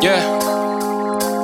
Yeah.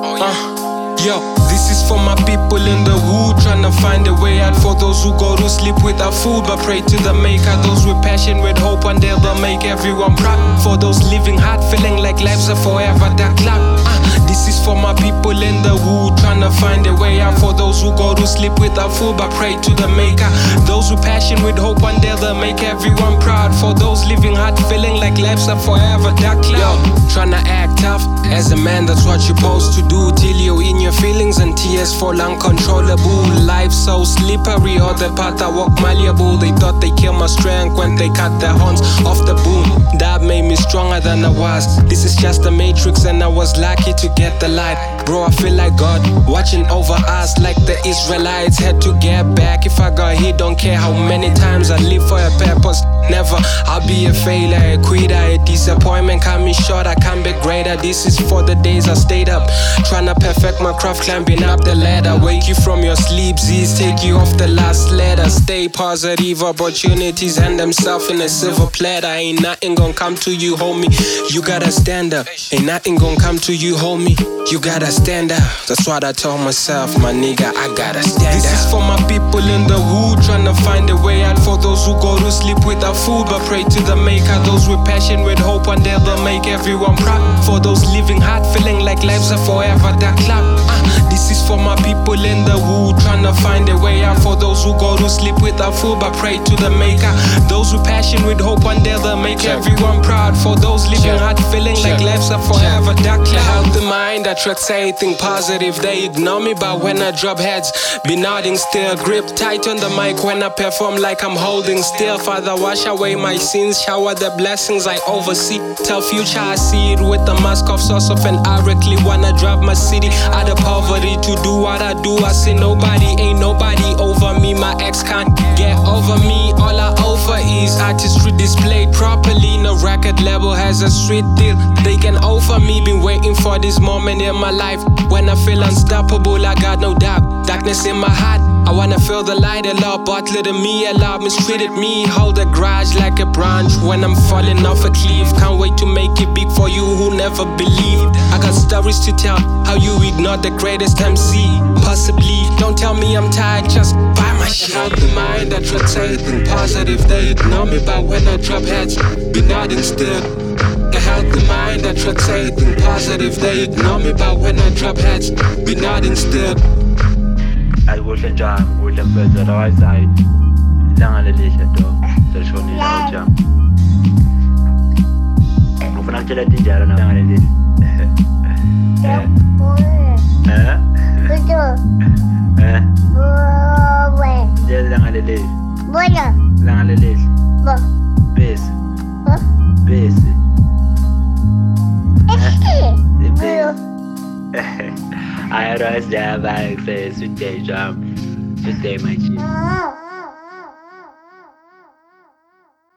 Oh, yeah. Uh, yo. This is for my people in the hood, trying to find a way out for those who go to sleep without food. But pray to the maker, those with passion, with hope, and they'll make everyone proud. For those living hard, feeling like lives are forever that clock. Uh, this is for my people in the hood trying to find a way out. For those who go to sleep without food but pray to the Maker. Those with passion, with hope, one day they'll make everyone proud. For those living hard, feeling like lives are forever dark cloud. Trying to act tough as a man, that's what you're supposed to do. Till you're in your feelings and tears fall uncontrollable. Life so slippery, all the path I walk malleable. They thought they killed my strength when they cut their horns off the boom. That made me stronger than I was. This is just the matrix, and I was lucky to get the light. Bro, I feel like God watching over us, like the Israelites had to get back. If I got hit, don't care how many times I live for a purpose. Never, I'll be a failure, a quitter, a. Coming short, I can't be greater. This is for the days I stayed up, trying to perfect my craft, climbing up the ladder. Wake you from your sleep, Z's take you off the last ladder. Stay positive, opportunities hand themselves in a silver platter. Ain't nothing gonna come to you, homie. You gotta stand up. Ain't nothing gonna come to you, homie. You gotta stand up. That's what I told myself, my nigga. I gotta stand this up. This is for my people in the hood, trying to find a way out. For those who go to sleep without food, but pray to the Maker. Those with passion, with hope, one day they'll make everyone proud. For those living hard, feeling like lives are forever that clock. Uh, this is for my people in the hood, trying to find a way out. For those who go to sleep without food, but pray to the Maker. Those with passion, with hope, one day they'll make everyone proud. For those living hard, feeling like lives are forever dark cloud. Healthy mind attracts anything positive. They ignore me, but when I drop heads, be nodding still. Grip tight on the mic when I perform like I'm holding still. Father, wash away my sins, shower the blessings I oversee. Tell future I see it with the mask of source of an directly wanna drive my city out of poverty to do what I do. I say nobody ain't nobody over me. My ex can't get over me. All I offer is artistry displayed properly. No record label has a sweet deal. They can offer me. Been waiting for this moment in my life when I feel unstoppable. I got no doubt. Darkness in my heart. I wanna feel the light a lot, but little me a lot mistreated me. Hold a grudge like a branch when I'm falling off a cliff. Can't wait to make it big for you who never believed. I got stories to tell how you ignored the greatest MC. Possibly, don't tell me I'm tired, just buy my shit. Out the mind that anything positive. They ignore me, but when I drop heads, be nodding still. A healthy mind that anything positive. They ignore me, but when I drop heads, be nodding still. I wish and jam with the birds at the right side. Lang alle Lichter dort, das schon in der Jam. Auf einer Stelle die Jahre lang alle Lichter. Lang alle Lichter. Bes. Bes. I don't know, I'm saying, good day, John. Good day, my chief.